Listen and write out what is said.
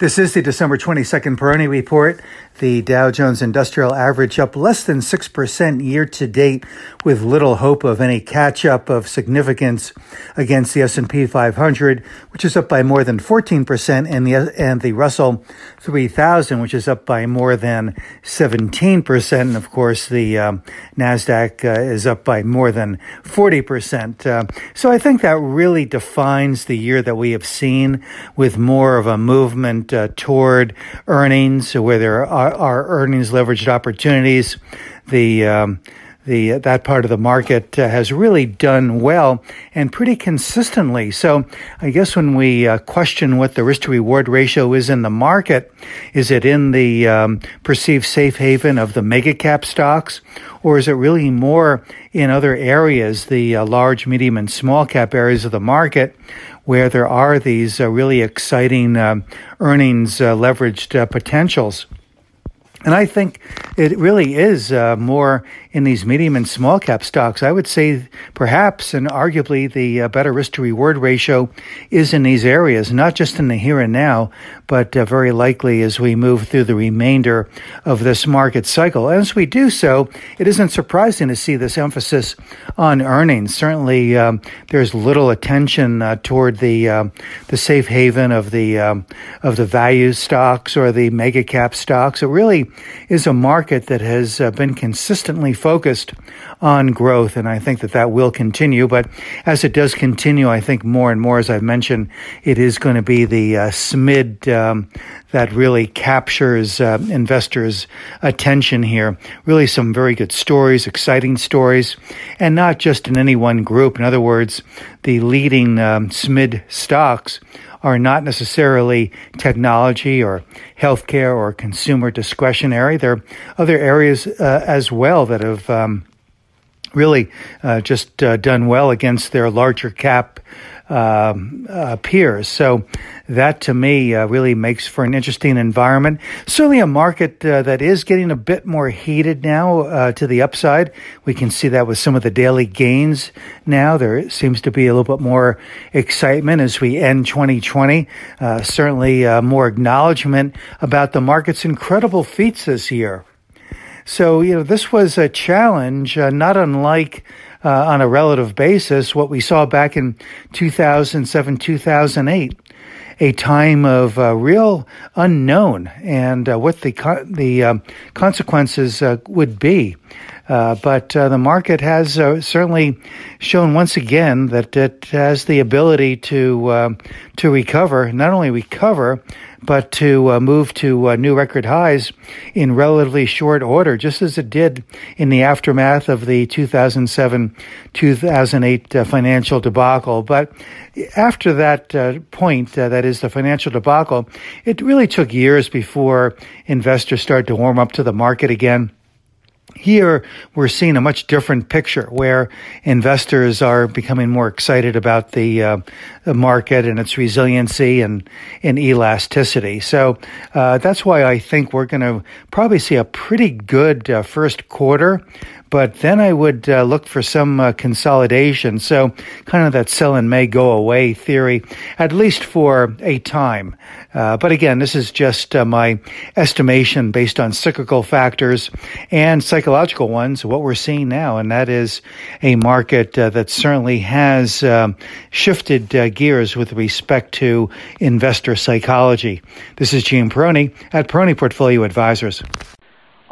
This is the December 22nd Peroni Report. The Dow Jones Industrial Average up less than 6% year to date with little hope of any catch up of significance against the S&P 500, which is up by more than 14% and the, and the Russell 3000, which is up by more than 17%. And of course, the um, NASDAQ uh, is up by more than 40%. Uh, so I think that really defines the year that we have seen with more of a movement uh, toward earnings, where there are, are earnings leveraged opportunities. The um, the that part of the market uh, has really done well and pretty consistently. So I guess when we uh, question what the risk to reward ratio is in the market, is it in the um, perceived safe haven of the mega cap stocks, or is it really more in other areas, the uh, large, medium, and small cap areas of the market, where there are these uh, really exciting uh, earnings uh, leveraged uh, potentials? And I think it really is uh, more in these medium and small cap stocks. I would say perhaps and arguably the uh, better risk to reward ratio is in these areas, not just in the here and now, but uh, very likely as we move through the remainder of this market cycle. As we do so, it isn't surprising to see this emphasis on earnings. Certainly, um, there's little attention uh, toward the uh, the safe haven of the um, of the value stocks or the mega cap stocks. It really is a market that has uh, been consistently focused on growth, and I think that that will continue. But as it does continue, I think more and more, as I've mentioned, it is going to be the uh, SMID um, that really captures uh, investors' attention here. Really, some very good stories, exciting stories, and not just in any one group. In other words, the leading um, SMID stocks are not necessarily technology or healthcare or consumer discretionary. There are other areas uh, as well that have um, really uh, just uh, done well against their larger cap um, uh, peers. So that to me uh, really makes for an interesting environment. Certainly a market uh, that is getting a bit more heated now uh, to the upside. We can see that with some of the daily gains now. There seems to be a little bit more excitement as we end 2020. Uh, certainly uh, more acknowledgement about the market's incredible feats this year. So, you know, this was a challenge, uh, not unlike uh, on a relative basis what we saw back in 2007, 2008 a time of uh, real unknown and uh, what the co- the um, consequences uh, would be. Uh, but uh, the market has uh, certainly shown once again that it has the ability to um, to recover, not only recover, but to uh, move to uh, new record highs in relatively short order, just as it did in the aftermath of the 2007 2008 uh, financial debacle. But after that uh, point, uh, that is the financial debacle, it really took years before investors started to warm up to the market again. Here, we're seeing a much different picture where investors are becoming more excited about the, uh, the market and its resiliency and, and elasticity. So uh, that's why I think we're going to probably see a pretty good uh, first quarter but then I would uh, look for some uh, consolidation. So, kind of that sell and may go away theory, at least for a time. Uh, but again, this is just uh, my estimation based on cyclical factors and psychological ones, what we're seeing now. And that is a market uh, that certainly has um, shifted uh, gears with respect to investor psychology. This is Gene Peroni at Peroni Portfolio Advisors.